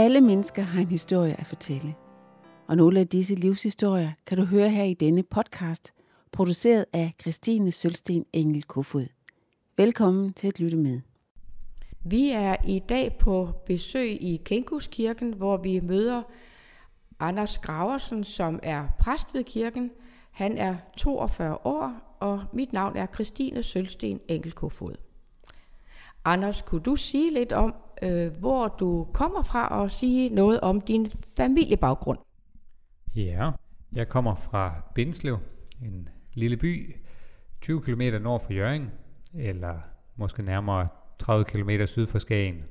Alle mennesker har en historie at fortælle. Og nogle af disse livshistorier kan du høre her i denne podcast, produceret af Christine Sølsten Engel Kofod. Velkommen til at lytte med. Vi er i dag på besøg i Kenkuskirken, hvor vi møder Anders Graversen, som er præst ved kirken. Han er 42 år, og mit navn er Christine Sølsten Engelkofod. Anders, kunne du sige lidt om, øh, hvor du kommer fra, og sige noget om din familiebaggrund? Ja, jeg kommer fra Bindslev, en lille by 20 km nord for Jørgen, eller måske nærmere 30 km syd for Skagen.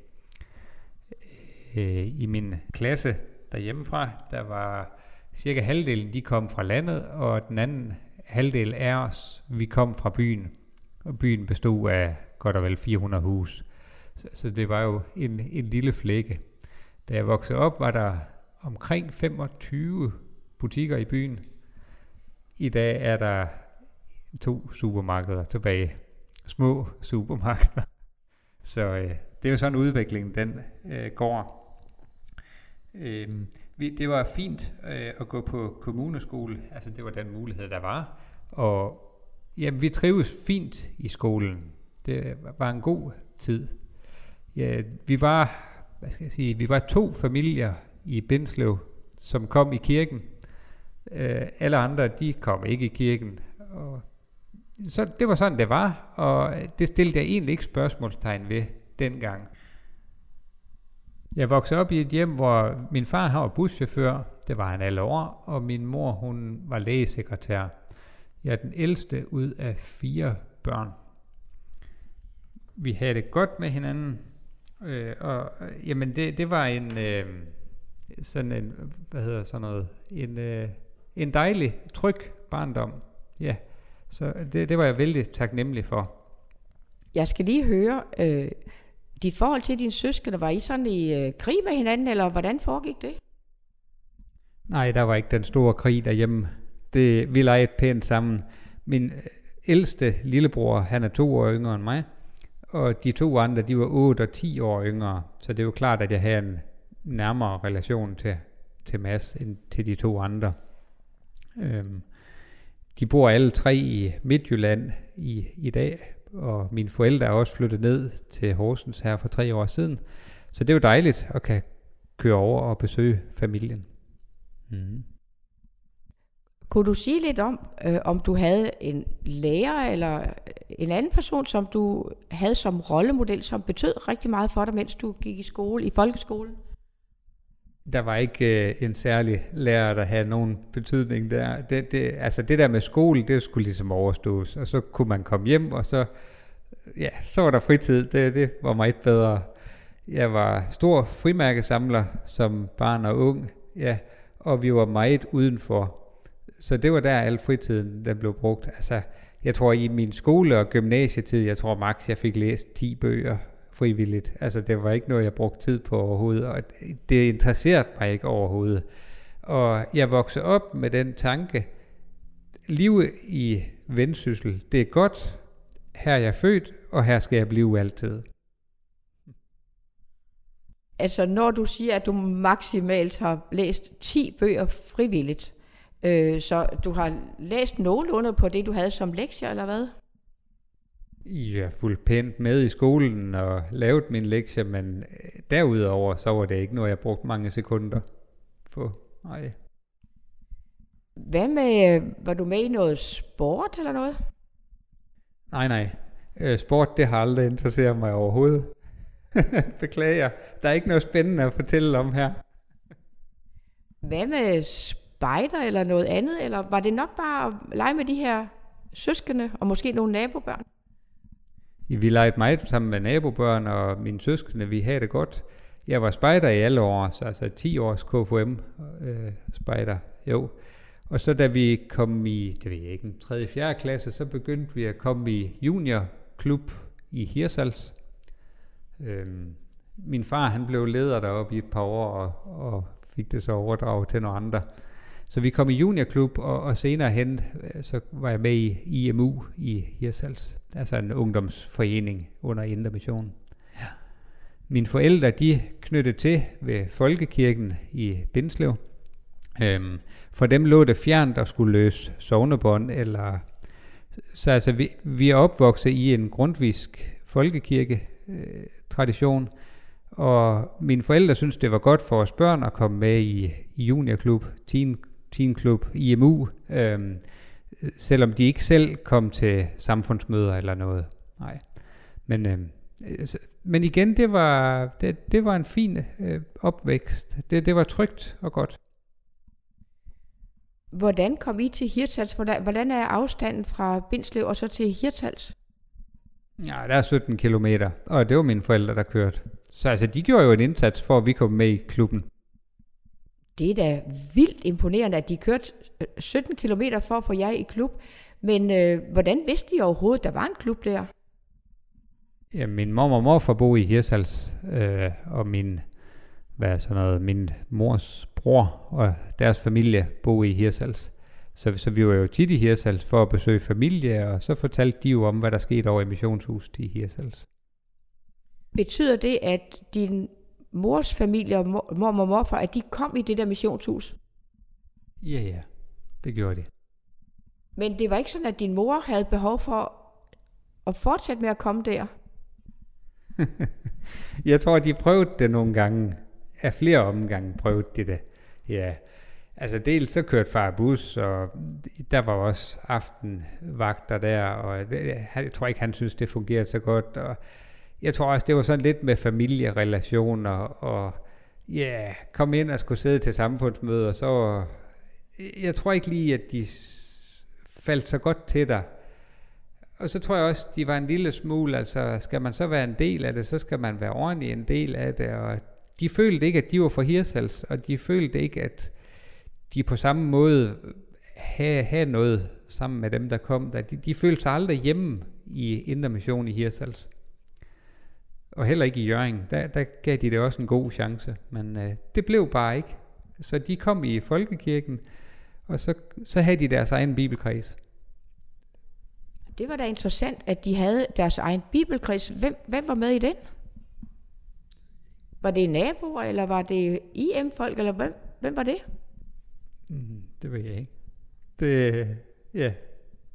Øh, I min klasse derhjemmefra, der var cirka halvdelen, de kom fra landet, og den anden halvdel af os, vi kom fra byen. Og byen bestod af godt og vel 400 hus. Så, så det var jo en, en lille flække. Da jeg voksede op, var der omkring 25 butikker i byen. I dag er der to supermarkeder tilbage. Små supermarkeder. Så øh, det er jo sådan en udvikling, den øh, går. Øh, vi, det var fint øh, at gå på kommuneskole. Altså det var den mulighed, der var. Og ja, vi trives fint i skolen. Det var en god tid. Ja, vi var, hvad skal jeg sige, vi var to familier i Bindslev, som kom i kirken. Øh, alle andre, de kom ikke i kirken. Og så det var sådan, det var, og det stillede jeg egentlig ikke spørgsmålstegn ved dengang. Jeg voksede op i et hjem, hvor min far var buschauffør, det var han alle år, og min mor hun var lægesekretær. Jeg er den ældste ud af fire børn. Vi havde det godt med hinanden, øh, og jamen det, det var en øh, sådan en, hvad hedder sådan noget, en, øh, en dejlig, tryg barndom. Ja, så det, det var jeg vældig taknemmelig for. Jeg skal lige høre, øh, dit forhold til din søskende, var I sådan i øh, krig med hinanden, eller hvordan foregik det? Nej, der var ikke den store krig derhjemme. Det, vi legede pænt sammen. Min øh, ældste lillebror, han er to år yngre end mig, og de to andre, de var 8 og 10 år yngre. Så det er jo klart, at jeg havde en nærmere relation til, til Mads end til de to andre. Øhm, de bor alle tre i Midtjylland i, i dag, og mine forældre er også flyttet ned til Horsens her for tre år siden. Så det er jo dejligt at kan køre over og besøge familien. Mm. Kunne du sige lidt om, øh, om du havde en lærer eller en anden person, som du havde som rollemodel, som betød rigtig meget for dig, mens du gik i skole, i folkeskolen? Der var ikke øh, en særlig lærer, der havde nogen betydning der. Det, det, altså det der med skole, det skulle ligesom overstås, og så kunne man komme hjem, og så, ja, så var der fritid. Det, det var meget bedre. Jeg var stor frimærkesamler som barn og ung, ja, og vi var meget udenfor. Så det var der al fritiden, der blev brugt. Altså, jeg tror i min skole- og gymnasietid, jeg tror max, jeg fik læst 10 bøger frivilligt. Altså det var ikke noget, jeg brugte tid på overhovedet, og det interesserede mig ikke overhovedet. Og jeg voksede op med den tanke, livet i vendsyssel, det er godt, her er jeg født, og her skal jeg blive altid. Altså når du siger, at du maksimalt har læst 10 bøger frivilligt, øh, så du har læst nogenlunde på det, du havde som lektier, eller hvad? Jeg har fulgt pænt med i skolen og lavet min lektie, men øh, derudover så var det ikke noget, jeg brugte mange sekunder på. Nej. Hvad med, øh, var du med i noget sport eller noget? Nej, nej. Øh, sport, det har aldrig interesseret mig overhovedet. Beklager. Der er ikke noget spændende at fortælle om her. Hvad med spejder eller noget andet? Eller var det nok bare at lege med de her søskende og måske nogle nabobørn? Vi legede meget sammen med nabobørn og mine søskende. Vi havde det godt. Jeg var spejder i alle år, så altså 10 års KFM øh, spejder. Jo. Og så da vi kom i, det ved jeg ikke, 3. 4. klasse, så begyndte vi at komme i juniorklub i Hirsals. Øhm, min far han blev leder deroppe i et par år og, og fik det så overdraget til nogle andre. Så vi kom i juniorklub, og, og senere hen, øh, så var jeg med i IMU i Hirsals, altså en ungdomsforening under Indre Mission. Ja. mine forældre, de knyttede til ved Folkekirken i Bindslev. Øhm, for dem lå det fjernt at skulle løse sovnebånd, eller så altså, vi, vi er opvokset i en grundvisk folkekirke øh, tradition, og mine forældre synes det var godt for os børn at komme med i, i juniorklub, teen, teenklub, IMU, øhm, selvom de ikke selv kom til samfundsmøder eller noget. Nej. Men, øhm, men igen, det var, det, det var en fin øh, opvækst. Det, det var trygt og godt. Hvordan kom I til Hirtals? Hvordan, hvordan er afstanden fra Bindslev og så til Hirtals? Ja, der er 17 kilometer, og det var mine forældre, der kørte. Så altså, de gjorde jo en indsats for, at vi kom med i klubben. Det er da vildt imponerende, at de kørte 17 km for at få jer i klub. Men øh, hvordan vidste de overhovedet, der var en klub der? Ja, min mor og morfar boede i Hirsals, øh, og min, hvad er sådan noget, min mors bror og deres familie boede i Hirsals. Så, så vi var jo tit i Hirsals for at besøge familie, og så fortalte de jo om, hvad der skete over i missionshuset i Hirsals. Betyder det, at din mors familie og mor, mor og morfar, at de kom i det der missionshus? Ja, ja, det gjorde de. Men det var ikke sådan, at din mor havde behov for at fortsætte med at komme der? jeg tror, de prøvede det nogle gange. Af flere omgange prøvede de det. Ja, altså dels så kørte far bus, og der var også aftenvagter der, og det, jeg tror ikke, han synes, det fungerede så godt. Og jeg tror også, det var sådan lidt med familierelationer, og ja, yeah, kom ind og skulle sidde til samfundsmøder, så jeg tror ikke lige, at de faldt så godt til dig. Og så tror jeg også, de var en lille smule, altså skal man så være en del af det, så skal man være ordentlig en del af det, og de følte ikke, at de var for Hirsals, og de følte ikke, at de på samme måde havde, havde noget sammen med dem, der kom der. De, de følte sig aldrig hjemme i Indre Mission i Hirsals. Og heller ikke i Jørgen. Der, der gav de det også en god chance, men øh, det blev bare ikke. Så de kom i folkekirken, og så, så havde de deres egen bibelkreds. Det var da interessant, at de havde deres egen bibelkreds. Hvem, hvem var med i den? Var det naboer, eller var det IM-folk, eller hvem, hvem var det? Mm, det ved jeg ikke. Det, ja,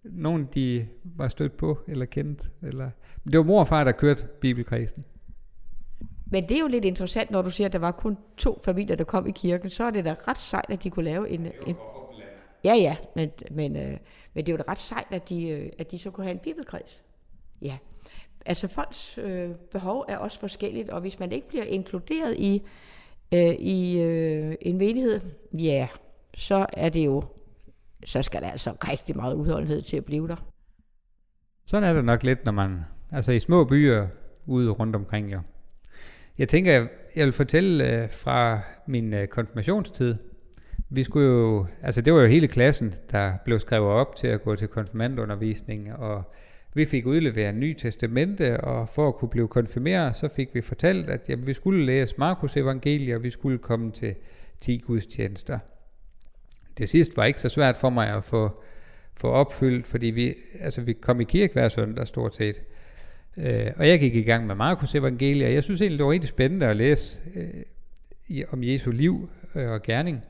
nogen de var stødt på, eller kendt, eller... Det var mor og far, der kørte bibelkredsen. Men det er jo lidt interessant, når du siger, at der var kun to familier, der kom i kirken, så er det da ret sejt, at de kunne lave en... en ja, ja, men, men, øh, men det er jo da ret sejt, at de, øh, at de så kunne have en bibelkreds. Ja. Altså folks øh, behov er også forskelligt, og hvis man ikke bliver inkluderet i, øh, i øh, en menighed, ja, så er det jo, så skal der altså rigtig meget udholdenhed til at blive der. Sådan er det nok lidt, når man, altså i små byer ude rundt omkring jo. Jeg tænker, jeg vil fortælle øh, fra min øh, konfirmationstid. Vi skulle jo, altså det var jo hele klassen, der blev skrevet op til at gå til konfirmandundervisning, og vi fik udleveret en ny testamente, og for at kunne blive konfirmeret, så fik vi fortalt, at jamen, vi skulle læse Markus evangeliet, og vi skulle komme til 10 gudstjenester. Det sidste var ikke så svært for mig at få, få opfyldt, fordi vi, altså, vi kom i kirke hver søndag stort set. Øh, og jeg gik i gang med Markus evangeliet, og jeg synes egentlig, det var rigtig spændende at læse øh, i, om Jesu liv øh, og gerning.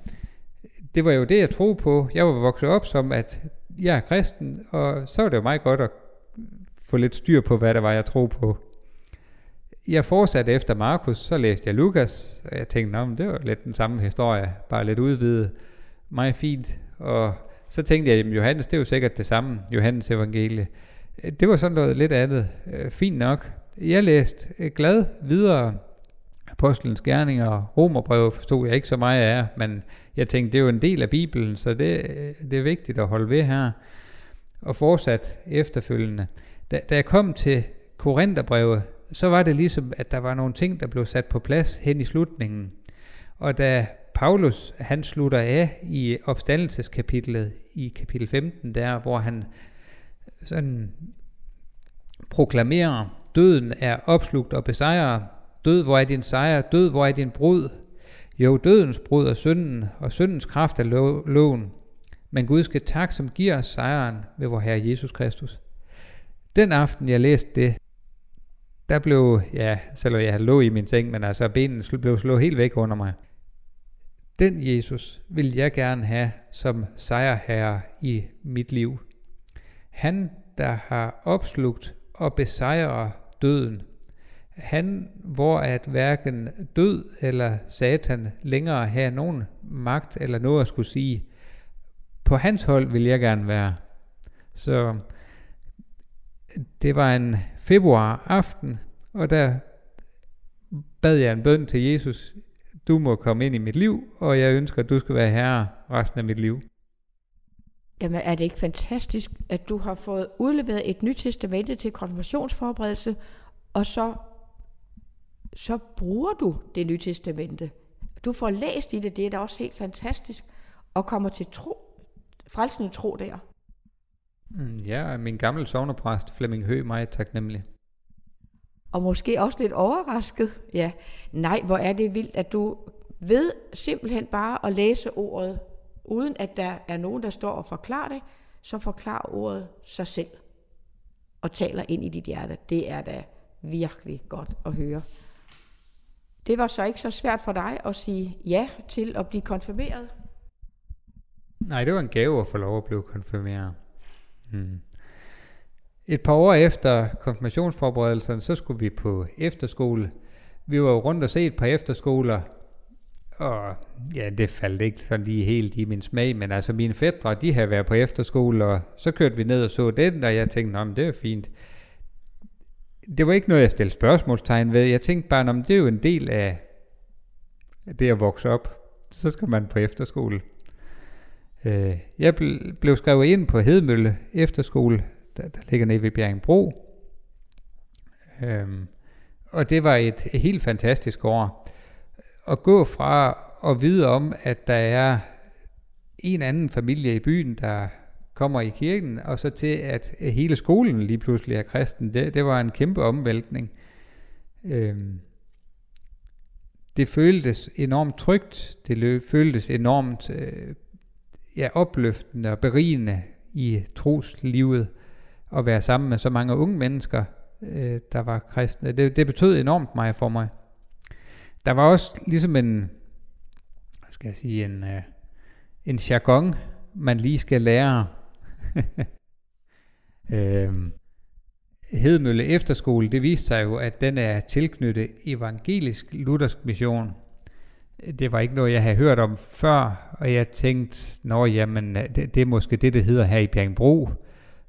Det var jo det, jeg troede på. Jeg var vokset op som, at jeg er kristen, og så var det jo meget godt at få lidt styr på, hvad det var, jeg troede på. Jeg fortsatte efter Markus, så læste jeg Lukas, og jeg tænkte, men det var lidt den samme historie, bare lidt udvidet. Meget fint. Og så tænkte jeg, at Johannes, det er jo sikkert det samme, Johannes evangelie. Øh, det var sådan noget lidt andet. Øh, fint nok. Jeg læste øh, glad videre Apostlenes Gerninger, Romerbrevet forstod jeg ikke så meget af, men jeg tænkte, det er jo en del af Bibelen, så det, det er vigtigt at holde ved her. Og fortsat efterfølgende. Da, da jeg kom til Korintherbrevet, så var det ligesom, at der var nogle ting, der blev sat på plads hen i slutningen. Og da Paulus, han slutter af i opstandelseskapitlet, i kapitel 15 der, hvor han sådan proklamerer, døden er opslugt og besejrer. Død, hvor er din sejr? Død, hvor er din brud? Jo, dødens brud er synden, og syndens kraft er loven. Men Gud skal tak, som giver os sejren ved vor Herre Jesus Kristus. Den aften, jeg læste det, der blev, ja, selvom jeg lå i min seng, men altså benene blev slået helt væk under mig. Den Jesus vil jeg gerne have som sejrherre i mit liv. Han, der har opslugt og besejrer døden. Han, hvor at hverken død eller satan længere har nogen magt eller noget at skulle sige. På hans hold vil jeg gerne være. Så det var en februar aften, og der bad jeg en bøn til Jesus. Du må komme ind i mit liv, og jeg ønsker, at du skal være herre resten af mit liv. Jamen er det ikke fantastisk, at du har fået udleveret et nyt testamente til konfirmationsforberedelse, og så, så bruger du det nye testamente. Du får læst i det, det er da også helt fantastisk, og kommer til tro, frelsende tro der. Mm, ja, min gamle sovnepræst Flemming Høgh mig taknemmelig. Og måske også lidt overrasket. Ja, nej, hvor er det vildt, at du ved simpelthen bare at læse ordet, uden at der er nogen, der står og forklarer det, så forklarer ordet sig selv og taler ind i dit hjerte. Det er da virkelig godt at høre. Det var så ikke så svært for dig at sige ja til at blive konfirmeret? Nej, det var en gave at få lov at blive konfirmeret. Hmm. Et par år efter konfirmationsforberedelserne, så skulle vi på efterskole. Vi var jo rundt og se et par efterskoler, og ja, det faldt ikke sådan lige helt i min smag, men altså mine fædre, de havde været på efterskole, og så kørte vi ned og så den, og jeg tænkte, men det er fint. Det var ikke noget, jeg stillede spørgsmålstegn ved. Jeg tænkte bare, om det er jo en del af det at vokse op. Så skal man på efterskole. Øh, jeg blev skrevet ind på Hedmølle Efterskole, der, der ligger nede ved Bjerringbro. Øhm, og det var et helt fantastisk år. At gå fra at vide om, at der er en anden familie i byen, der kommer i kirken, og så til, at hele skolen lige pludselig er kristen, det, det var en kæmpe omvæltning. Øhm, det føltes enormt trygt, det føltes enormt øh, ja, opløftende og berigende i troslivet at være sammen med så mange unge mennesker, øh, der var kristne. Det, det betød enormt meget for mig. Der var også ligesom en, hvad skal jeg sige, en, øh, en jargon, man lige skal lære. øhm, Hedmølle Efterskole, det viste sig jo, at den er tilknyttet evangelisk luthersk mission – det var ikke noget, jeg havde hørt om før, og jeg tænkte, nå jamen, øh, det, det er måske det, det hedder her i Bjergbro,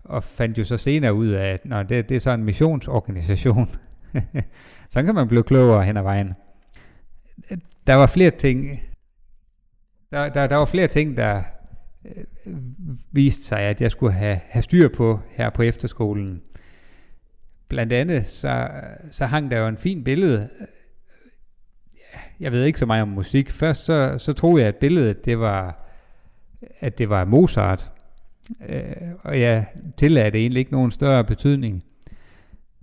og fandt jo så senere ud af, at nå, det, det er så en missionsorganisation. så kan man blive klogere hen ad vejen. Der var flere ting, der, der, der var flere ting, der øh, viste sig, at jeg skulle have, have styr på her på efterskolen. Blandt andet så, så hang der jo en fin billede øh, jeg ved ikke så meget om musik. Først så, så troede jeg, at billedet det var, at det var Mozart. Øh, og jeg tillagde det egentlig ikke nogen større betydning.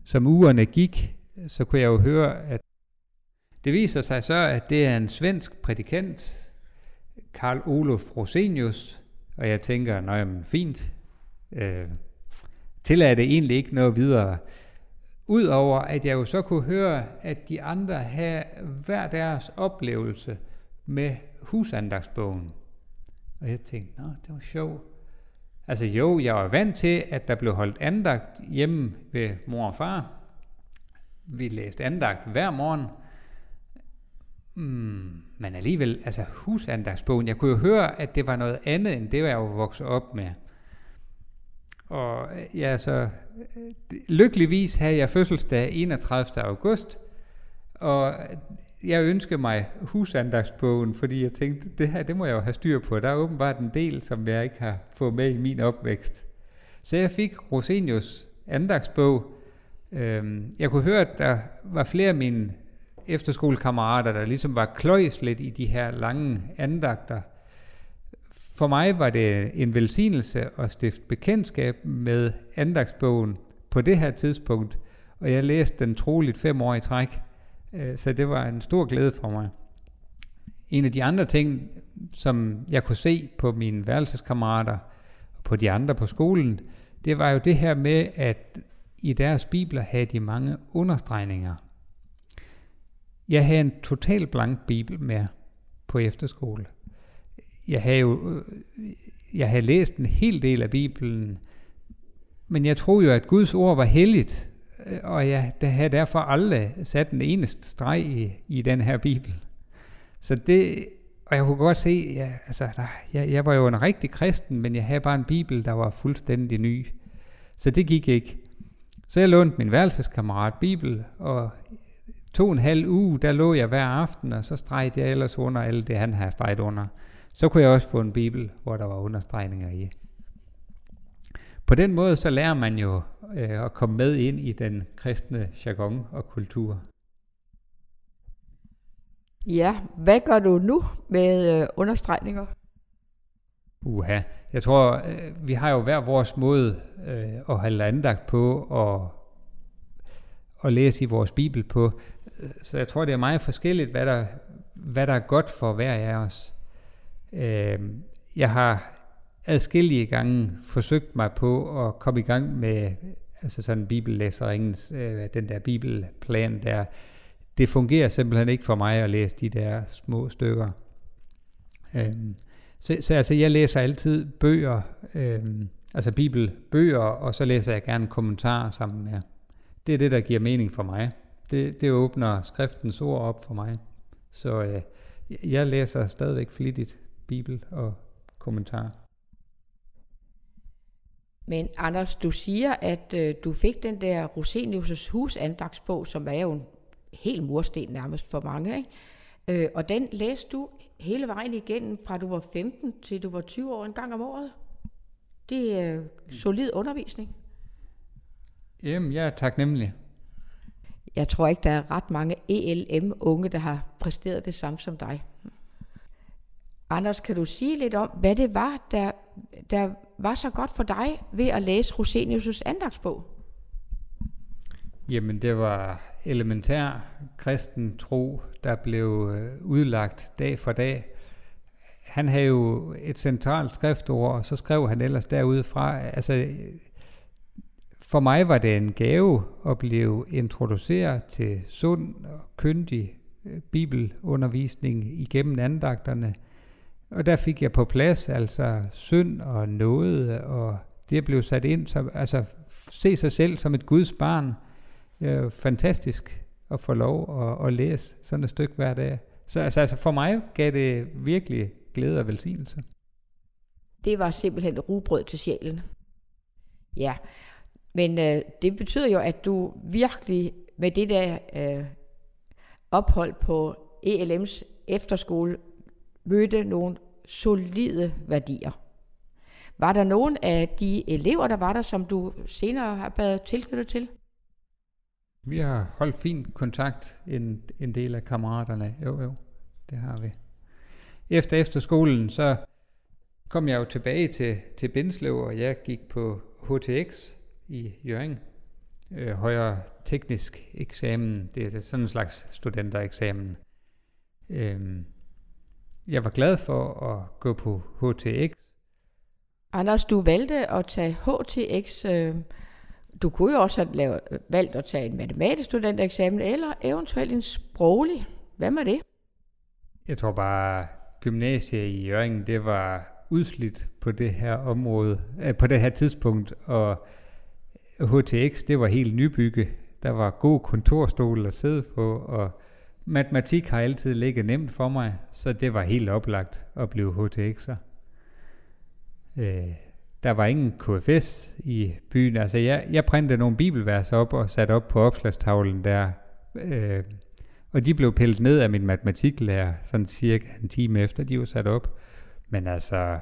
Som ugerne gik, så kunne jeg jo høre, at det viser sig så, at det er en svensk prædikant, Karl Olof Rosenius, og jeg tænker, nej, men fint. Øh, tillader det egentlig ikke noget videre. Udover at jeg jo så kunne høre, at de andre havde hver deres oplevelse med husandagsbogen. Og jeg tænkte, nå, det var sjovt. Altså jo, jeg var vant til, at der blev holdt andagt hjemme ved mor og far. Vi læste andagt hver morgen. Mm, men alligevel, altså husandagsbogen, jeg kunne jo høre, at det var noget andet, end det, jeg var vokset op med. Og øh, ja, så øh, lykkeligvis havde jeg fødselsdag 31. august, og øh, jeg ønskede mig husandagsbogen, fordi jeg tænkte, det her, det må jeg jo have styr på. Der er åbenbart en del, som jeg ikke har fået med i min opvækst. Så jeg fik Rosenius andagsbog. Øhm, jeg kunne høre, at der var flere af mine efterskolekammerater, der ligesom var kløjs lidt i de her lange andagter. For mig var det en velsignelse at stifte bekendtskab med andagsbogen på det her tidspunkt, og jeg læste den troligt fem år i træk, Øh, så det var en stor glæde for mig. En af de andre ting, som jeg kunne se på mine værelseskammerater og på de andre på skolen, det var jo det her med, at i deres bibler havde de mange understregninger. Jeg havde en total blank bibel med på efterskole. Jeg havde jo øh, jeg havde læst en hel del af Bibelen, men jeg troede jo, at Guds ord var helligt, Øh, og jeg havde derfor aldrig sat den eneste streg i, i den her Bibel. Så det, og jeg kunne godt se, ja, altså, der, jeg, jeg var jo en rigtig kristen, men jeg havde bare en Bibel, der var fuldstændig ny. Så det gik ikke. Så jeg lånte min værelseskammerat Bibel, og to og en halv uge, der lå jeg hver aften, og så stregede jeg ellers under alt det, han havde streget under. Så kunne jeg også få en Bibel, hvor der var understregninger i. På den måde så lærer man jo øh, at komme med ind i den kristne jargon og kultur. Ja, hvad gør du nu med øh, understregninger? Uha, jeg tror, øh, vi har jo hver vores måde øh, at have andagt på og at læse i vores bibel på. Så jeg tror, det er meget forskelligt, hvad der, hvad der er godt for hver af os. Øh, jeg har adskillige gange forsøgt mig på at komme i gang med altså sådan bibellæseringens, øh, den der bibelplan der. Det fungerer simpelthen ikke for mig at læse de der små stykker. Øhm, så, så altså, jeg læser altid bøger, øhm, altså bibelbøger, og så læser jeg gerne kommentarer sammen med. Det er det, der giver mening for mig. Det, det åbner skriftens ord op for mig. Så øh, jeg læser stadigvæk flittigt Bibel og kommentarer. Men Anders, du siger, at øh, du fik den der Rosenius' husandagsbog, som er jo en helt mursten nærmest for mange, ikke? Øh, og den læste du hele vejen igennem, fra du var 15 til du var 20 år en gang om året. Det er øh, solid undervisning. Jamen, jeg er taknemmelig. Jeg tror ikke, der er ret mange ELM-unge, der har præsteret det samme som dig. Anders, kan du sige lidt om, hvad det var, der, der var så godt for dig ved at læse Rosenius' andagsbog? Jamen, det var elementær kristen tro, der blev øh, udlagt dag for dag. Han havde jo et centralt skriftord, og så skrev han ellers derudfra. Altså, for mig var det en gave at blive introduceret til sund og kyndig øh, bibelundervisning igennem andagterne. Og der fik jeg på plads altså synd og noget, og det blev sat ind som, altså se sig selv som et Guds barn. Det er fantastisk at få lov at, at læse sådan et stykke hver dag. Så altså, altså for mig gav det virkelig glæde og velsignelse. Det var simpelthen rugbrød til sjælen. Ja, men øh, det betyder jo, at du virkelig med det der øh, ophold på ELM's efterskole mødte nogle solide værdier. Var der nogen af de elever, der var der, som du senere har været tilknyttet til? Vi har holdt fin kontakt, en, en del af kammeraterne. Jo, jo, det har vi. Efter efterskolen, så kom jeg jo tilbage til, til Bindslev, og jeg gik på HTX i Jørgen. Øh, højere teknisk eksamen. Det er sådan en slags studentereksamen. Øhm, jeg var glad for at gå på HTX. Anders, du valgte at tage HTX. Øh, du kunne jo også have lavet, valgt at tage en matematisk studentereksamen, eller eventuelt en sproglig. Hvad med det? Jeg tror bare, gymnasiet i Jørgen, det var udslidt på det her område, øh, på det her tidspunkt, og HTX, det var helt nybygge. Der var god kontorstol at sidde på, og matematik har altid ligget nemt for mig, så det var helt oplagt at blive HTX'er. Øh, der var ingen KFS i byen. Altså jeg, jeg printede nogle bibelvers op og satte op på opslagstavlen der. Øh, og de blev pillet ned af min matematiklærer, sådan cirka en time efter, de var sat op. Men altså,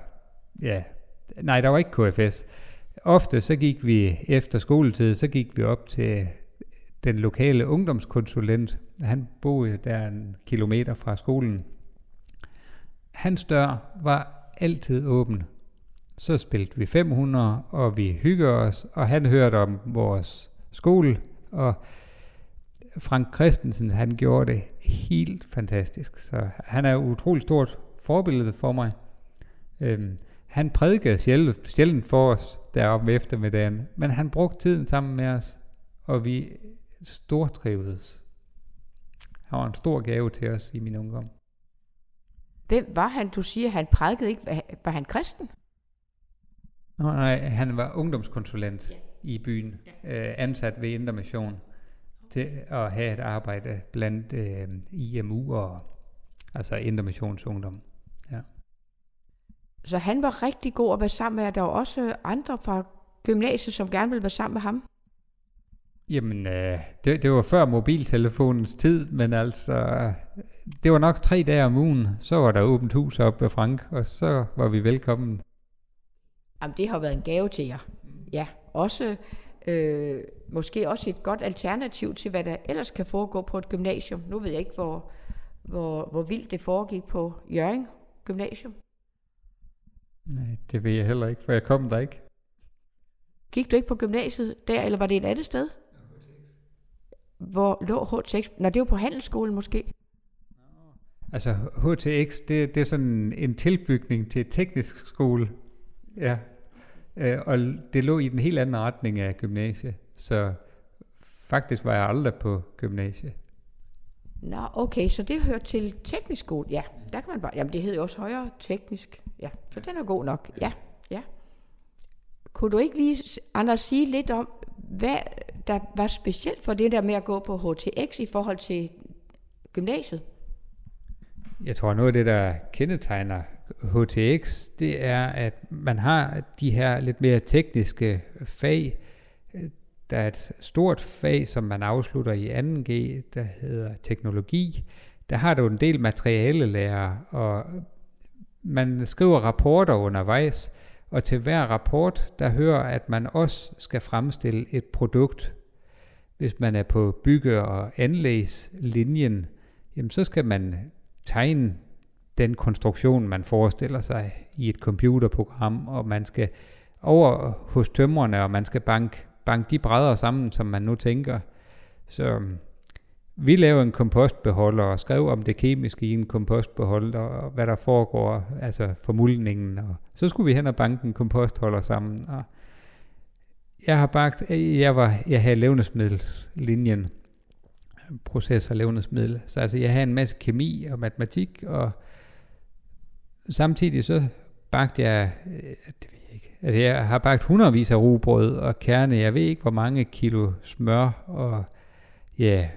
ja, nej, der var ikke KFS. Ofte så gik vi efter skoletid, så gik vi op til den lokale ungdomskonsulent. Han boede der en kilometer fra skolen. Hans dør var altid åben. Så spillede vi 500, og vi hyggede os, og han hørte om vores skole, og Frank Christensen, han gjorde det helt fantastisk. Så han er utrolig stort forbillede for mig. Øhm, han prædikede sjældent, sjældent for os deroppe eftermiddagen, men han brugte tiden sammen med os. og vi stortrivedes. Han var en stor gave til os i min ungdom. Hvem var han? Du siger, han prædikede ikke. Var han kristen? Nej, han var ungdomskonsulent ja. i byen, ja. øh, ansat ved Indre Mission til at have et arbejde blandt øh, IMU og altså Indre Missionsungdom. Ja. Så han var rigtig god at være sammen med, og der var også andre fra gymnasiet, som gerne ville være sammen med ham? Jamen, øh, det, det var før mobiltelefonens tid, men altså, det var nok tre dage om ugen, så var der åbent hus op ved Frank, og så var vi velkommen. Jamen, det har været en gave til jer. Ja, også øh, måske også et godt alternativ til, hvad der ellers kan foregå på et gymnasium. Nu ved jeg ikke, hvor, hvor, hvor vildt det foregik på Jørgen Gymnasium. Nej, det ved jeg heller ikke, for jeg kom der ikke. Gik du ikke på gymnasiet der, eller var det et andet sted? Hvor lå HTX? Nå, det var på handelsskolen måske. Altså HTX, det, det er sådan en tilbygning til teknisk skole. Ja. Øh, og det lå i den helt anden retning af gymnasiet. Så faktisk var jeg aldrig på gymnasiet. Nå, okay, så det hører til teknisk skole. Ja, der kan man bare... Jamen, det hedder jo også højere teknisk. Ja, så den er god nok. Ja, ja. Kunne du ikke lige, Anders, sige lidt om, hvad der var specielt for det der med at gå på HTX i forhold til gymnasiet? Jeg tror, noget af det, der kendetegner HTX, det er, at man har de her lidt mere tekniske fag. Der er et stort fag, som man afslutter i 2G, der hedder teknologi. Der har du en del materialelærer, og man skriver rapporter undervejs, og til hver rapport, der hører, at man også skal fremstille et produkt. Hvis man er på bygge- og anlægslinjen, jamen så skal man tegne den konstruktion, man forestiller sig i et computerprogram, og man skal over hos tømrerne, og man skal banke, bank de brædder sammen, som man nu tænker. Så øhm, vi lavede en kompostbeholder og skrev om det kemiske i en kompostbeholder, og hvad der foregår, altså formulningen. Og så skulle vi hen og banke en kompostholder sammen. Og jeg har bagt, jeg, var, jeg havde levnedsmiddellinjen, proces og levnedsmiddel. Så altså, jeg havde en masse kemi og matematik, og samtidig så bagte jeg, øh, det ved jeg ikke, altså jeg har bagt hundredvis af rugbrød og kerne, jeg ved ikke hvor mange kilo smør og ja,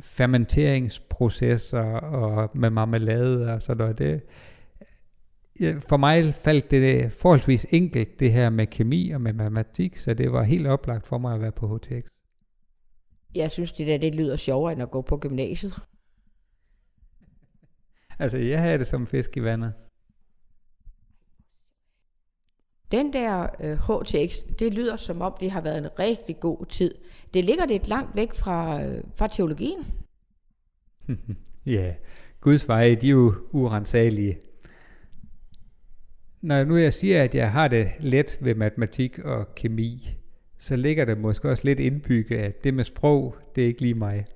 fermenteringsprocesser og med marmelade og sådan noget. Det, for mig faldt det forholdsvis enkelt, det her med kemi og med matematik, så det var helt oplagt for mig at være på HTX. Jeg synes, det der det lyder sjovere, end at gå på gymnasiet. Altså, jeg havde det som fisk i vandet. Den der øh, HTX, det lyder som om, det har været en rigtig god tid. Det ligger lidt langt væk fra, øh, fra teologien. ja, Guds veje, de er jo urensagelige. Når nu jeg siger, at jeg har det let ved matematik og kemi, så ligger det måske også lidt indbygget, at det med sprog, det er ikke lige mig.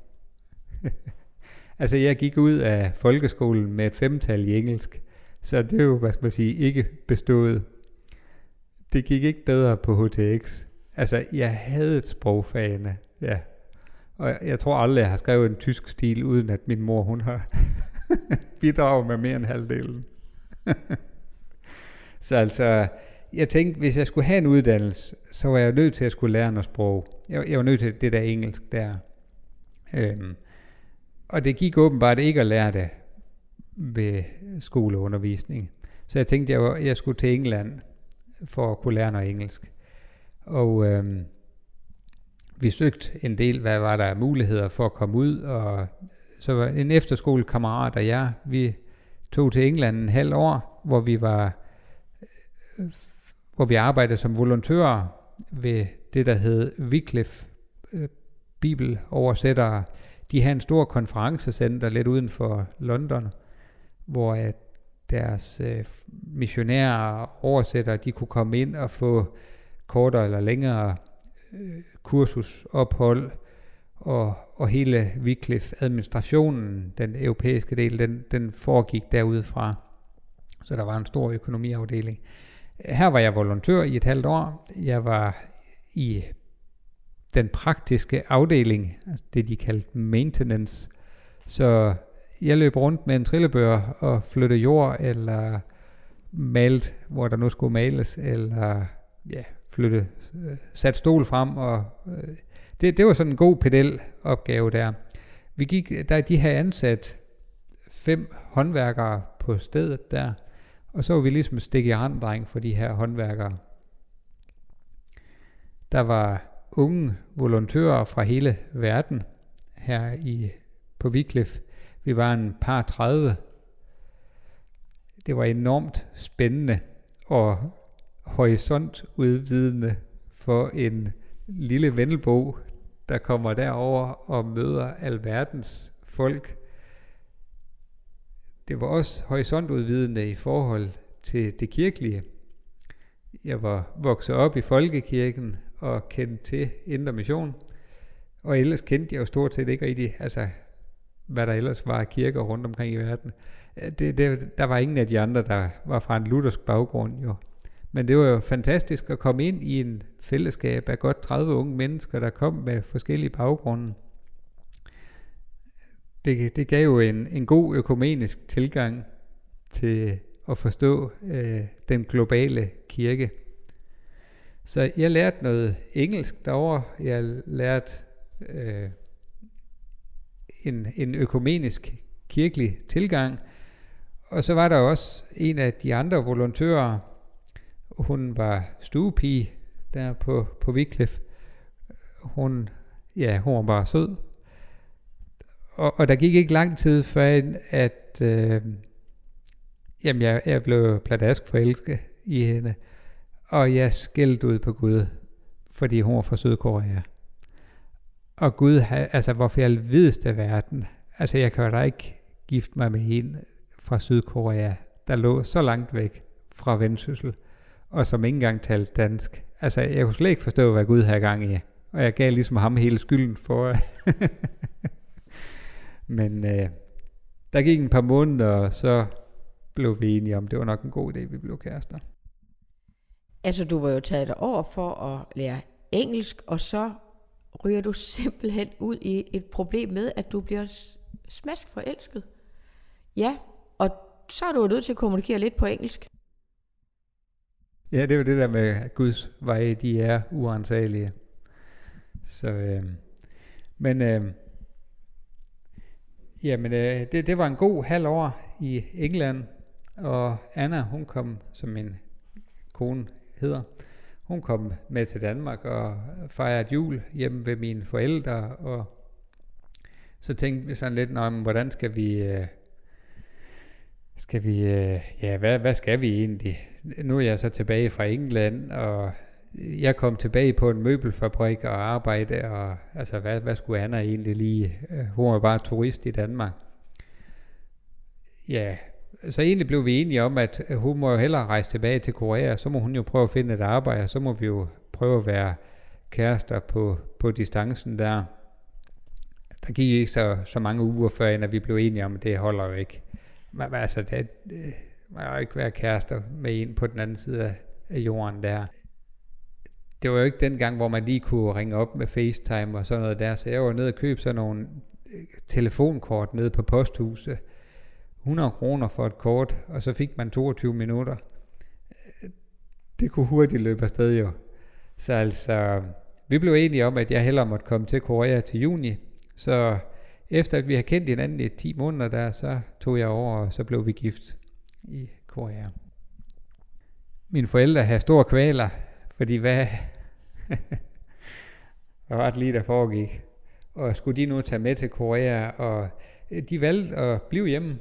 altså, jeg gik ud af folkeskolen med et femtal i engelsk, så det er jo, hvad skal man sige, ikke bestået det gik ikke bedre på HTX. Altså, jeg havde sprogfagene, ja. Og jeg tror aldrig, jeg har skrevet en tysk stil, uden at min mor, hun har bidraget med mere end halvdelen. så altså, jeg tænkte, hvis jeg skulle have en uddannelse, så var jeg nødt til at skulle lære noget sprog. Jeg, jeg var nødt til det der engelsk der. Øhm, og det gik åbenbart ikke at lære det ved skoleundervisning. Så jeg tænkte, jeg, var, jeg skulle til England for at kunne lære noget engelsk. Og øh, vi søgte en del, hvad var der af muligheder for at komme ud, og så var en efterskolekammerat og jeg, vi tog til England en halv år, hvor vi var øh, hvor vi arbejdede som volontører ved det, der hed Wycliffe øh, Bibeloversættere. De havde en stor konferencecenter lidt uden for London, hvor at deres øh, missionære oversætter, de kunne komme ind og få kortere eller længere øh, kursusophold, og, og hele Wycliffe-administrationen, den europæiske del, den, den foregik derudfra. Så der var en stor økonomiafdeling. Her var jeg volontør i et halvt år. Jeg var i den praktiske afdeling, altså det de kaldte maintenance. Så jeg løb rundt med en trillebør og flyttede jord, eller malt, hvor der nu skulle males, eller ja, flytte, øh, sat stol frem, og øh, det, det var sådan en god pedel-opgave der. Vi gik, der de havde ansat fem håndværkere på stedet der, og så var vi ligesom stik i randdreng for de her håndværkere. Der var unge volontører fra hele verden her i, på Viklif. Vi var en par 30. Det var enormt spændende og horisontudvidende for en lille vennelbo, der kommer derover og møder alverdens folk. Det var også horisontudvidende i forhold til det kirkelige. Jeg var vokset op i folkekirken og kendte til Indre Mission, og ellers kendte jeg jo stort set ikke rigtig, altså hvad der ellers var af kirker rundt omkring i verden. Det, det, der var ingen af de andre, der var fra en luthersk baggrund jo. Men det var jo fantastisk at komme ind i en fællesskab af godt 30 unge mennesker, der kom med forskellige baggrunde. Det, det gav jo en, en god økumenisk tilgang til at forstå øh, den globale kirke. Så jeg lærte noget engelsk derovre. Jeg lærte øh, en, en økumenisk kirkelig tilgang. Og så var der også en af de andre volontører, hun var stuepige der på, på Viklif. Hun, ja, hun var bare sød. Og, og der gik ikke lang tid før, at øh, jamen jeg, jeg blev pladask forelsket i hende. Og jeg skældte ud på Gud, fordi hun var fra Sydkorea. Og Gud, altså hvorfor jeg alvideste verden, altså jeg kan da ikke gifte mig med en fra Sydkorea, der lå så langt væk fra Vendsyssel og som ikke engang talte dansk. Altså, jeg kunne slet ikke forstå, hvad Gud havde gang i. Og jeg gav ligesom ham hele skylden for. Men øh, der gik en par måneder, og så blev vi enige om, det var nok en god idé, vi blev kærester. Altså, du var jo taget dig over for at lære engelsk, og så ryger du simpelthen ud i et problem med, at du bliver smask forelsket. Ja, og så er du nødt til at kommunikere lidt på engelsk. Ja, det er jo det der med, at Guds veje, de er uansagelige. Så, øh, men, øh, jamen, øh, det, det var en god halv år i England, og Anna, hun kom, som min kone hedder, hun kom med til Danmark og fejrede jul hjemme ved mine forældre, og så tænkte vi sådan lidt, om hvordan skal vi, øh, skal vi, øh, ja, hvad, hvad skal vi egentlig? Nu er jeg så tilbage fra England, og jeg kom tilbage på en møbelfabrik og arbejde, og altså, hvad, hvad skulle Anna egentlig lige? Øh, hun var bare turist i Danmark. Ja, så egentlig blev vi enige om, at hun må jo hellere rejse tilbage til Korea, så må hun jo prøve at finde et arbejde, og så må vi jo prøve at være kærester på, på distancen der. Der gik ikke så, så mange uger før, at vi blev enige om, at det holder jo ikke man, altså, det, man kan jo ikke være kærester med en på den anden side af jorden der. Det var jo ikke den gang, hvor man lige kunne ringe op med FaceTime og sådan noget der, så jeg var nede og købe sådan nogle øh, telefonkort nede på posthuset. 100 kroner for et kort, og så fik man 22 minutter. Det kunne hurtigt løbe afsted jo. Så altså, vi blev enige om, at jeg hellere måtte komme til Korea til juni, så efter at vi har kendt hinanden i 10 måneder der, så tog jeg over, og så blev vi gift i Korea. Mine forældre havde store kvaler, fordi hvad, hvad var det lige, der foregik? Og skulle de nu tage med til Korea, og de valgte at blive hjemme,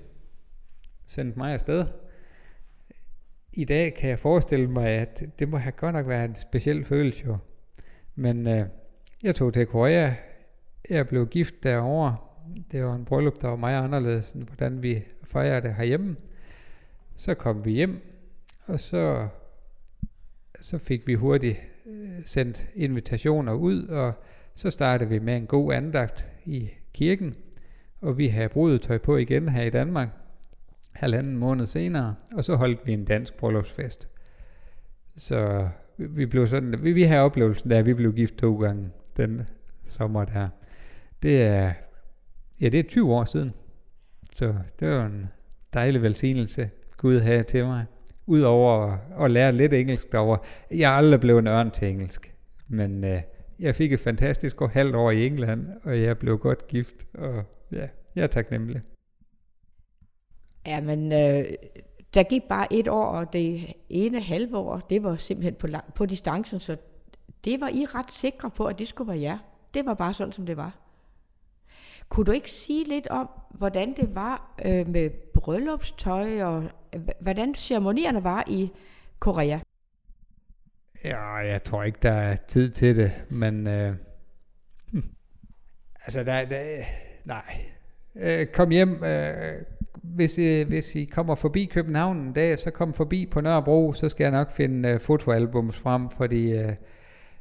sendt mig afsted. I dag kan jeg forestille mig, at det må have godt nok været en speciel følelse jo. Men øh, jeg tog til Korea, jeg blev gift derovre, det var en bryllup, der var meget anderledes, end hvordan vi fejrer det herhjemme. Så kom vi hjem, og så, så fik vi hurtigt øh, sendt invitationer ud, og så startede vi med en god andagt i kirken, og vi havde brudetøj på igen her i Danmark, halvanden måned senere, og så holdt vi en dansk bryllupsfest. Så vi blev sådan, vi, vi har oplevelsen der, at vi blev gift to gange. den sommer der. Det er, ja, det er 20 år siden. Så det var en dejlig velsignelse, Gud havde til mig. Udover at, at lære lidt engelsk derovre. Jeg er aldrig blevet en ørn til engelsk. Men øh, jeg fik et fantastisk år, halvt år i England, og jeg blev godt gift, og ja, jeg er taknemmelig. Ja, men øh, der gik bare et år, og det ene halve år, det var simpelthen på, lang, på distancen, så det var I ret sikre på, at det skulle være jer. Det var bare sådan, som det var. Kunne du ikke sige lidt om, hvordan det var øh, med bryllupstøj, og øh, hvordan ceremonierne var i Korea? Ja, jeg tror ikke, der er tid til det, men øh, altså, der, der, nej. Øh, kom hjem, øh, hvis, øh, hvis I kommer forbi København en dag, så kom forbi på Nørrebro, så skal jeg nok finde øh, fotoalbums frem, fordi øh,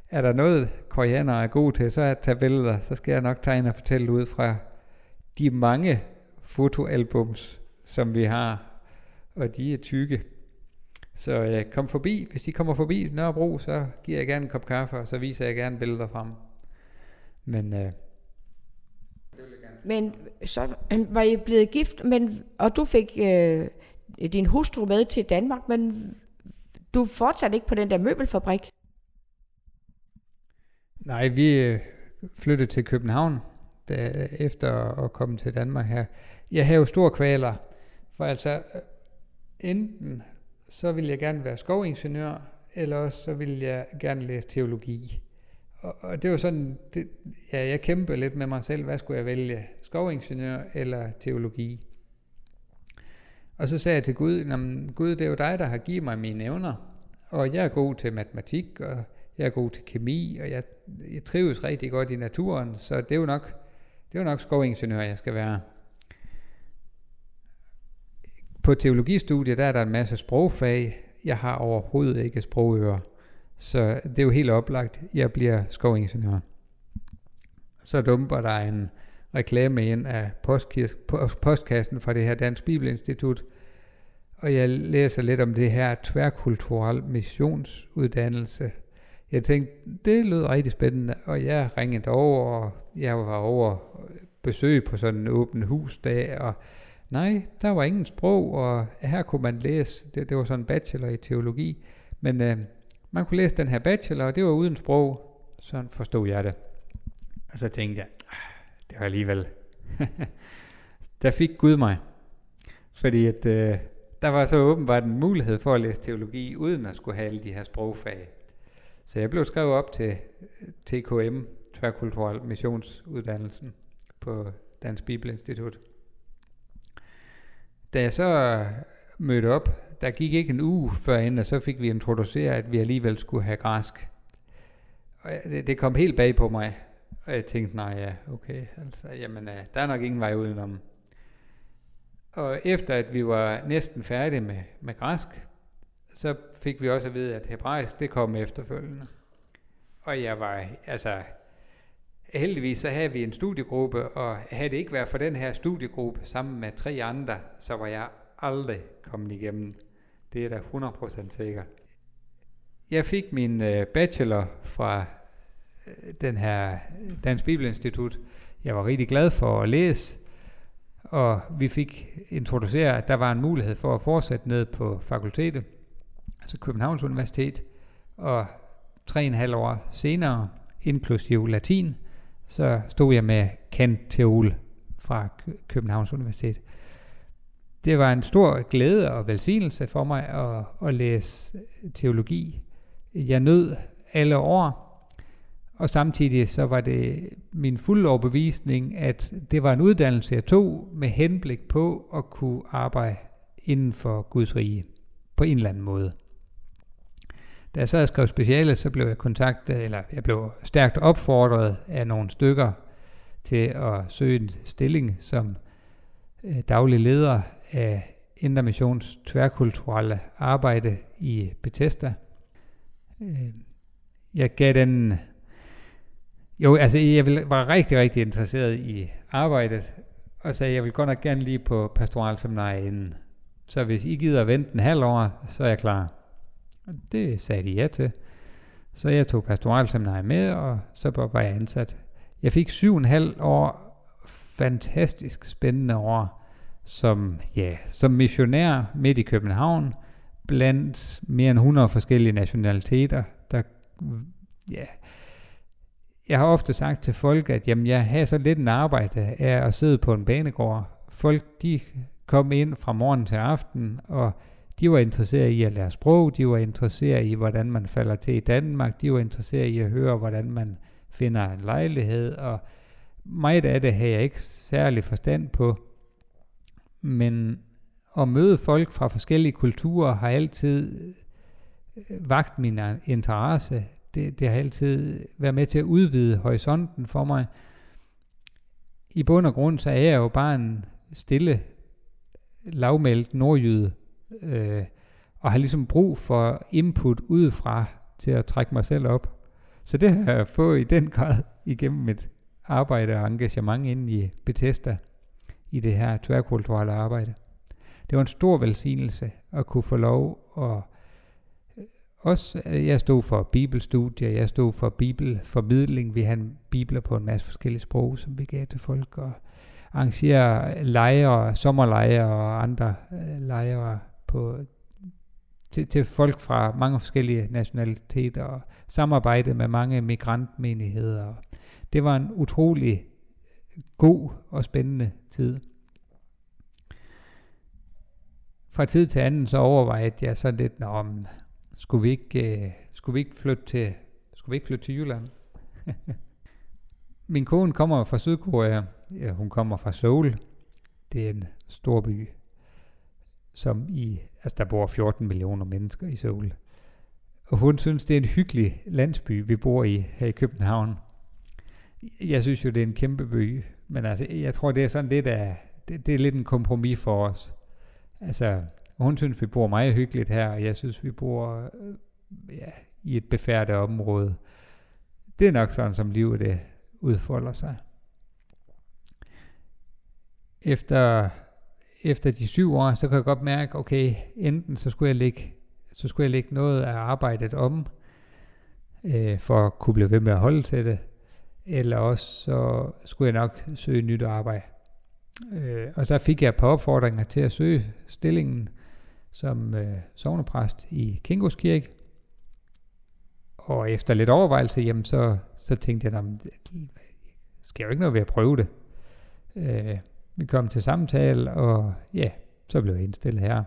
er der noget, koreanere er gode til, så er at tage billeder, så skal jeg nok tegne og fortælle ud fra de mange fotoalbums, som vi har, og de er tykke. Så øh, kom forbi, hvis I kommer forbi Nørrebro, så giver jeg gerne en kop kaffe, og så viser jeg gerne billeder frem. Men øh, men så var I blevet gift, men, og du fik øh, din hustru med til Danmark, men du fortsatte ikke på den der møbelfabrik. Nej, vi øh, flyttede til København da, efter at komme til Danmark her. Jeg havde jo store kvaler, for altså øh, enten så ville jeg gerne være skovingeniør, eller også så ville jeg gerne læse teologi. Og, og det var sådan, det, ja, jeg kæmpede lidt med mig selv, hvad skulle jeg vælge, skovingeniør eller teologi? Og så sagde jeg til Gud, Gud, det er jo dig, der har givet mig mine evner, og jeg er god til matematik, og jeg er god til kemi, og jeg, jeg trives rigtig godt i naturen, så det er jo nok, det er jo nok skovingeniør, jeg skal være. På teologistudiet, der er der en masse sprogfag. Jeg har overhovedet ikke sprogører. Så det er jo helt oplagt, jeg bliver skovingeniør. Så dumper der en reklame ind af postkassen fra det her Dansk Bibelinstitut, og jeg læser lidt om det her tværkulturel missionsuddannelse. Jeg tænkte, det lød rigtig spændende, og jeg ringede over, og jeg var over besøg på sådan en åben husdag, og nej, der var ingen sprog, og her kunne man læse, det, det var sådan en bachelor i teologi, men øh, man kunne læse den her bachelor, og det var uden sprog, sådan forstod jeg det. Og så tænkte jeg, ah, det var alligevel, der fik Gud mig, fordi at, øh, der var så åbenbart en mulighed for at læse teologi, uden at skulle have alle de her sprogfag. Så jeg blev skrevet op til TKM, Tværkulturel Missionsuddannelsen på Dansk Bibelinstitut. Da jeg så mødte op, der gik ikke en uge førhen, og så fik vi introduceret, at vi alligevel skulle have græsk. Og det, det kom helt bag på mig, og jeg tænkte, nej ja, okay, altså, jamen, øh, der er nok ingen vej udenom. Og efter at vi var næsten færdige med, med græsk, så fik vi også at vide, at hebraisk, det kom efterfølgende. Og jeg var, altså, heldigvis så havde vi en studiegruppe, og havde det ikke været for den her studiegruppe sammen med tre andre, så var jeg aldrig kommet igennem. Det er da 100% sikkert. Jeg fik min øh, bachelor fra øh, den her Dansk Bibelinstitut. Jeg var rigtig glad for at læse, og vi fik introduceret, at der var en mulighed for at fortsætte ned på fakultetet, altså Københavns Universitet, og tre og en halv år senere, inklusiv latin, så stod jeg med Kent Teol fra Københavns Universitet. Det var en stor glæde og velsignelse for mig at, at læse øh, teologi. Jeg nød alle år, og samtidig så var det min fulde overbevisning, at det var en uddannelse, jeg tog med henblik på at kunne arbejde inden for Guds rige på en eller anden måde. Da jeg så skrev speciale, så blev jeg kontaktet, eller jeg blev stærkt opfordret af nogle stykker til at søge en stilling som øh, daglig leder af missions tværkulturelle arbejde i Bethesda. Øh, jeg gav den... Jo, altså jeg var rigtig, rigtig interesseret i arbejdet, og sagde, jeg vil godt nok gerne lige på pastoralseminariet inden. Så hvis I gider at vente en halv år, så er jeg klar. Og det sagde de ja til. Så jeg tog pastoralseminariet med, og så var jeg ansat. Jeg fik syv og en halv år fantastisk spændende år som, ja, som missionær midt i København, blandt mere end 100 forskellige nationaliteter, der, ja, jeg har ofte sagt til folk, at jamen, jeg har så lidt en arbejde af at sidde på en banegård. Folk, de kom ind fra morgen til aften, og de var interesseret i at lære sprog, de var interesseret i, hvordan man falder til i Danmark, de var interesseret i at høre, hvordan man finder en lejlighed, og meget af det havde jeg ikke særlig forstand på. Men at møde folk fra forskellige kulturer har altid øh, vagt min interesse. Det, det har altid været med til at udvide horisonten for mig. I bund og grund så er jeg jo bare en stille, lavmældt nordjyde, øh, og har ligesom brug for input udefra til at trække mig selv op. Så det har jeg fået i den grad igennem mit arbejde og engagement inde i Bethesda i det her tværkulturelle arbejde. Det var en stor velsignelse at kunne få lov at øh, også, øh, jeg stod for bibelstudier, jeg stod for bibelformidling, vi havde bibler på en masse forskellige sprog, som vi gav til folk, og arrangere lejre, sommerlejre og andre øh, lejre på, til, til folk fra mange forskellige nationaliteter, og samarbejde med mange migrantmenigheder. Det var en utrolig god og spændende tid. Fra tid til anden så overvejede jeg så lidt, om skulle vi ikke, øh, skulle vi ikke flytte til, skulle vi ikke flytte til Jylland? Min kone kommer fra Sydkorea. Ja, hun kommer fra Seoul. Det er en stor by, som i, altså der bor 14 millioner mennesker i Seoul. Og hun synes, det er en hyggelig landsby, vi bor i her i København jeg synes jo, det er en kæmpe by, men altså, jeg tror, det er sådan lidt af, det, det er lidt en kompromis for os. Altså, hun synes, vi bor meget hyggeligt her, og jeg synes, vi bor øh, ja, i et befærdet område. Det er nok sådan, som livet det udfolder sig. Efter, efter de syv år, så kan jeg godt mærke, okay, enten så skulle jeg lægge, så skulle jeg lægge noget af arbejdet om, øh, for at kunne blive ved med at holde til det, eller også så skulle jeg nok søge nyt arbejde. Øh, og så fik jeg på opfordringer til at søge stillingen som øh, sovnepræst i Kingos Kirke. Og efter lidt overvejelse, jamen så, så tænkte jeg, det skal jo ikke noget ved at prøve det. Øh, vi kom til samtale, og ja, så blev jeg indstillet her.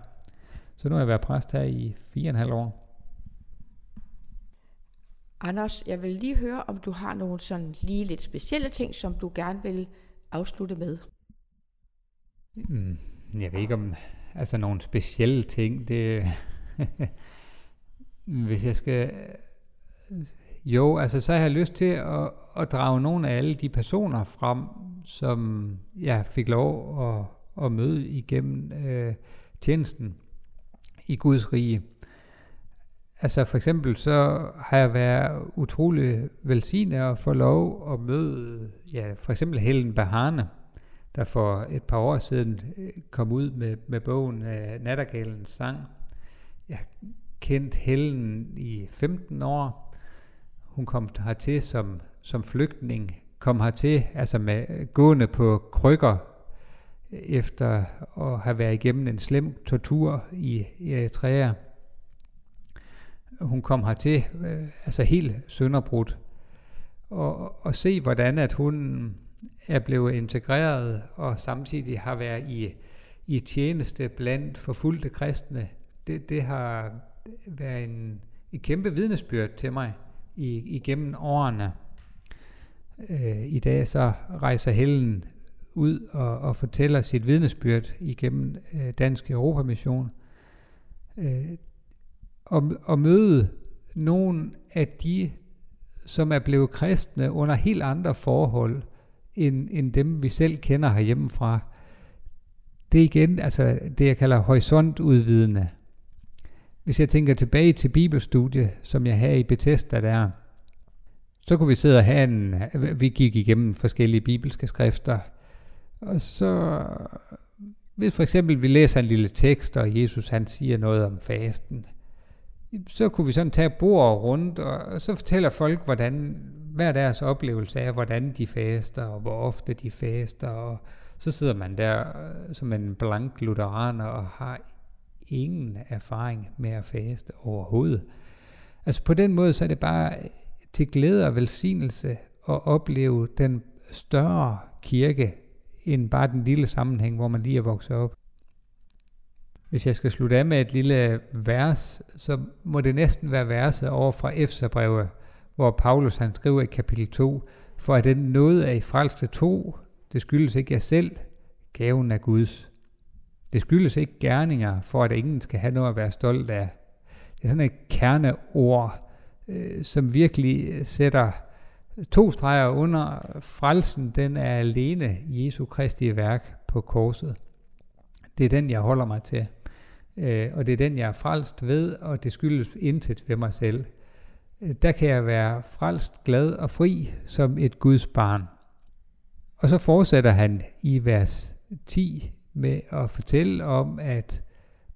Så nu har jeg været præst her i fire og en halv år. Anders, jeg vil lige høre, om du har nogle sådan lige lidt specielle ting, som du gerne vil afslutte med. Mm, jeg ved ikke om, altså nogle specielle ting, det, hvis jeg skal, jo, altså så har jeg lyst til at, at drage nogle af alle de personer frem, som jeg fik lov at, at møde igennem øh, tjenesten i Guds rige. Altså for eksempel så har jeg været utrolig velsignet at få lov at møde, ja, for eksempel Helen Bahane, der for et par år siden øh, kom ud med, med bogen uh, Nattergalens sang. Jeg kendt Helen i 15 år. Hun kom hertil som, som flygtning, kom hertil altså med gående på krykker, øh, efter at have været igennem en slem tortur i Eritrea hun kom hertil, øh, altså helt sønderbrudt, og, og se hvordan at hun er blevet integreret og samtidig har været i, i tjeneste blandt forfulgte kristne, det, det har været en, en kæmpe vidnesbyrd til mig i, igennem årene. Øh, I dag så rejser Helen ud og, og fortæller sit vidnesbyrd igennem øh, Dansk Europamission. Øh, at, at møde nogle af de, som er blevet kristne under helt andre forhold, end, end dem vi selv kender herhjemmefra. Det er igen altså det, jeg kalder horisontudvidende. Hvis jeg tænker tilbage til bibelstudie, som jeg havde i Bethesda der, så kunne vi sidde og have en, vi gik igennem forskellige bibelske skrifter, og så, hvis for eksempel vi læser en lille tekst, og Jesus han siger noget om fasten, så kunne vi sådan tage bord rundt, og så fortæller folk, hvordan hvad deres oplevelse er, hvordan de faster, og hvor ofte de faster, og så sidder man der øh, som en blank lutheraner og har ingen erfaring med at faste overhovedet. Altså på den måde, så er det bare øh, til glæde og velsignelse at opleve den større kirke, end bare den lille sammenhæng, hvor man lige er vokset op. Hvis jeg skal slutte af med et lille vers, så må det næsten være verset over fra Efterbrevet, hvor Paulus han skriver i kapitel 2, for at den noget er i frelste tro, det skyldes ikke jer selv, gaven er Guds. Det skyldes ikke gerninger, for at ingen skal have noget at være stolt af. Det er sådan et kerneord, øh, som virkelig sætter to streger under frelsen. Den er alene Jesu Kristi værk på korset. Det er den, jeg holder mig til. Øh, og det er den, jeg er frelst ved, og det skyldes intet ved mig selv. Øh, der kan jeg være frelst, glad og fri som et Guds barn. Og så fortsætter han i vers 10 med at fortælle om, at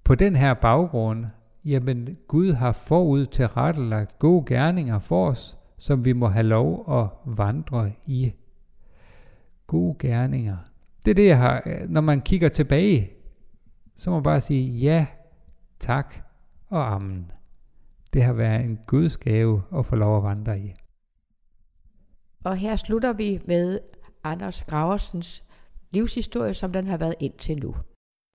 på den her baggrund, jamen Gud har forud til rettelagt gode gerninger for os, som vi må have lov at vandre i. Gode gerninger. Det er det, jeg har, øh, når man kigger tilbage, så må man bare sige ja, tak og amen. Det har været en Guds gave at få lov at vandre i. Og her slutter vi med Anders Graversens livshistorie, som den har været indtil nu.